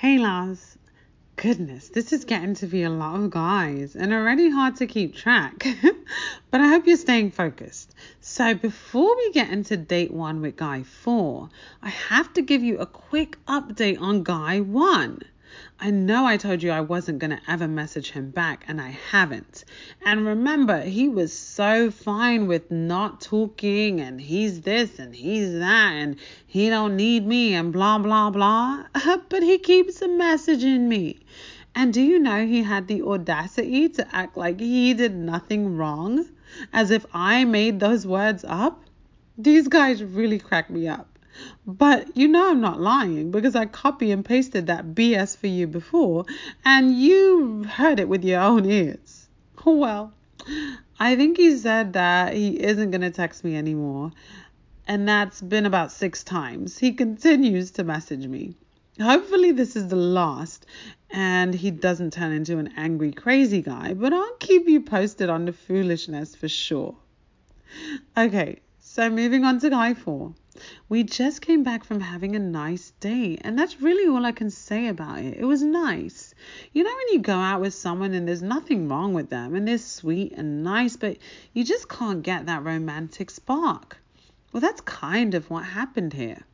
Hey, Lars. Goodness, this is getting to be a lot of guys and already hard to keep track. but I hope you're staying focused. So, before we get into date one with guy four, I have to give you a quick update on guy one. I know I told you I wasn't going to ever message him back, and I haven't. And remember, he was so fine with not talking, and he's this and he's that, and he don't need me, and blah, blah, blah. but he keeps messaging me. And do you know he had the audacity to act like he did nothing wrong? As if I made those words up? These guys really crack me up. But you know I'm not lying because I copy and pasted that BS for you before and you heard it with your own ears. Well, I think he said that he isn't going to text me anymore. And that's been about six times. He continues to message me. Hopefully, this is the last and he doesn't turn into an angry, crazy guy, but I'll keep you posted on the foolishness for sure. Okay, so moving on to guy four. We just came back from having a nice date, and that's really all I can say about it. It was nice. You know, when you go out with someone and there's nothing wrong with them, and they're sweet and nice, but you just can't get that romantic spark. Well, that's kind of what happened here.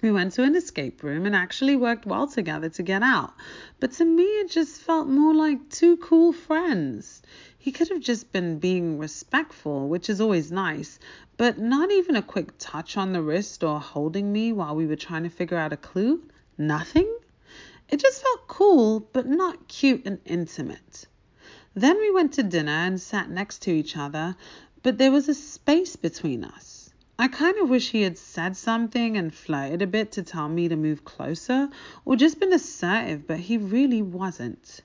We went to an escape room and actually worked well together to get out. But to me, it just felt more like two cool friends. He could have just been being respectful, which is always nice, but not even a quick touch on the wrist or holding me while we were trying to figure out a clue. Nothing? It just felt cool, but not cute and intimate. Then we went to dinner and sat next to each other, but there was a space between us. I kind of wish he had said something and flirted a bit to tell me to move closer, or just been assertive, but he really wasn't.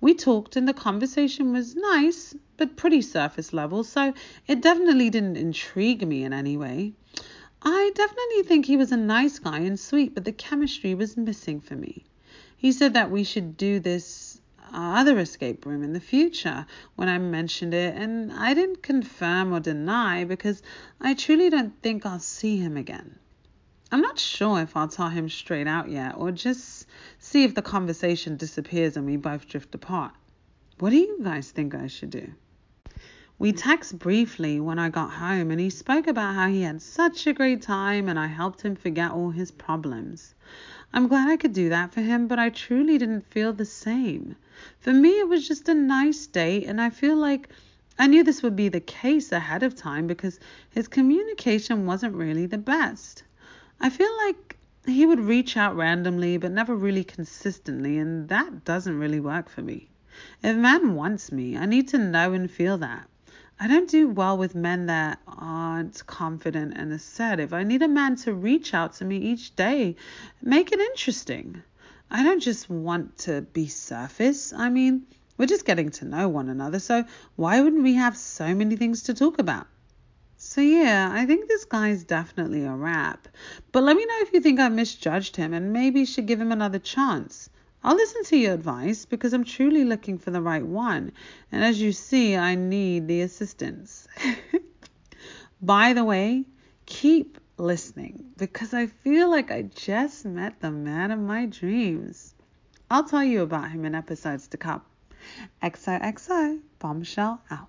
We talked and the conversation was nice, but pretty surface level, so it definitely didn't intrigue me in any way. I definitely think he was a nice guy and sweet, but the chemistry was missing for me. He said that we should do this other escape room in the future when I mentioned it, and I didn't confirm or deny because I truly don't think I'll see him again. I'm not sure if I'll tell him straight out yet or just see if the conversation disappears and we both drift apart. What do you guys think I should do? We texted briefly when I got home and he spoke about how he had such a great time and I helped him forget all his problems. I'm glad I could do that for him, but I truly didn't feel the same. For me, it was just a nice date, and I feel like I knew this would be the case ahead of time because his communication wasn't really the best. I feel like he would reach out randomly but never really consistently, and that doesn't really work for me. If a man wants me, I need to know and feel that. I don't do well with men that aren't confident and assertive. I need a man to reach out to me each day, make it interesting. I don't just want to be surface. I mean, we're just getting to know one another, so why wouldn't we have so many things to talk about? So yeah, I think this guy's definitely a wrap. But let me know if you think I misjudged him and maybe should give him another chance. I'll listen to your advice because I'm truly looking for the right one. And as you see, I need the assistance. By the way, keep listening because I feel like I just met the man of my dreams. I'll tell you about him in episodes to come. XOXO Bombshell out.